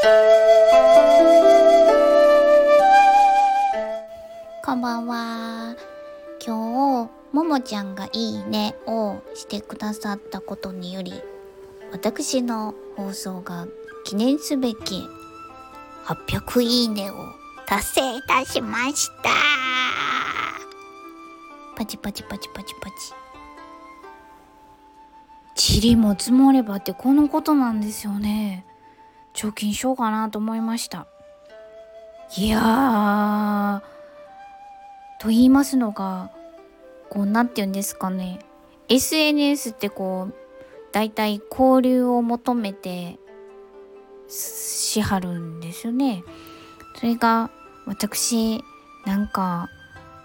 こんばんは。今日、ももちゃんがいいねをしてくださったことにより、私の放送が記念すべき800いいねを達成いたしましたパチパチパチパチパチ。塵も積もればってこのことなんですよね。貯金しようかなと思いました。いや、と言いますのが、こう、なんて言うんですかね。SNS ってこう、大体交流を求めてしはるんですよね。それが私なんか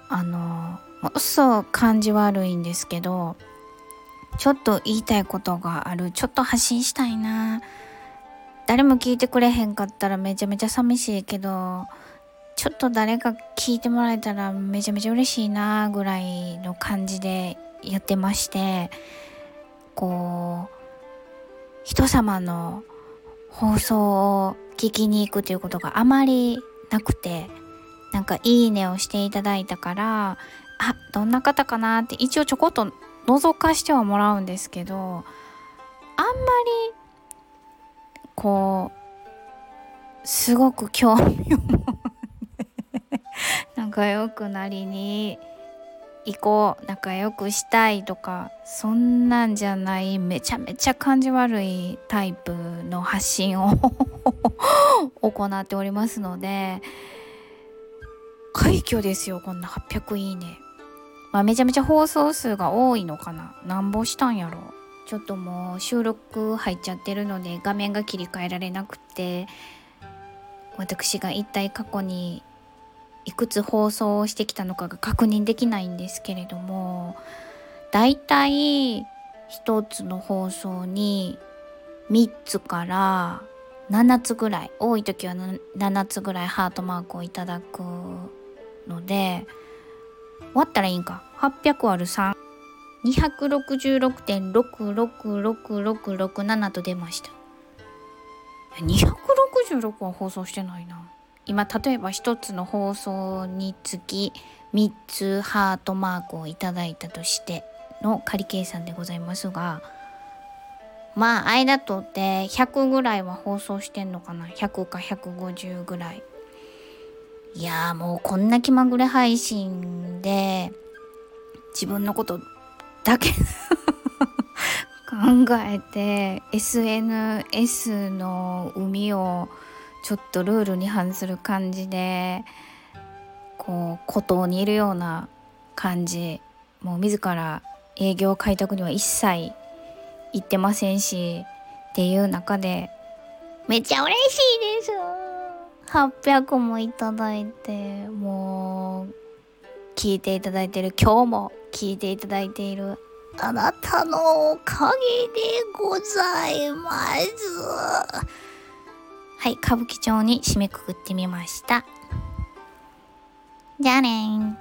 あのそう感じ悪いんですけどちょっと言いたいことがあるちょっと発信したいな誰も聞いてくれへんかったらめちゃめちゃ寂しいけどちょっと誰か聞いてもらえたらめちゃめちゃ嬉しいなぐらいの感じでやってましてこう人様の放送を聞きに行くということがあまりなくてなんかいいねをしていただいたからあどんな方かなって一応ちょこっと覗かしてはもらうんですけどあんまりこうすごく興味を持って仲良くなりに行こう仲良くしたいとかそんなんじゃないめちゃめちゃ感じ悪いタイプの発信を 行っておりますので快挙ですよこんな800いいね。まあめちゃめちゃ放送数が多いのかな。なんぼしたんやろ。ちょっともう収録入っちゃってるので画面が切り替えられなくて私が一体過去にいくつ放送をしてきたのかが確認できないんですけれどもだいたい1つの放送に3つから7つぐらい多い時は7つぐらいハートマークをいただくので割ったらいいんか。800割る3 266.66667と出ました。266は放送してないな。今例えば1つの放送につき3つハートマークをいただいたとしての仮計算でございますがまあ間とって100ぐらいは放送してんのかな。100か150ぐらい。いやもうこんな気まぐれ配信で自分のことだけ。考えて SNS の海をちょっとルールに反する感じでこう孤島にいるような感じ。もう自ら営業開拓には一切行ってませんしっていう中でめっちゃ嬉しいです。800もいただいてもう聞いていただいてる今日も聞いていただいている。あなたのおかげでございます。はい歌舞伎町に締めくくってみました。じゃあね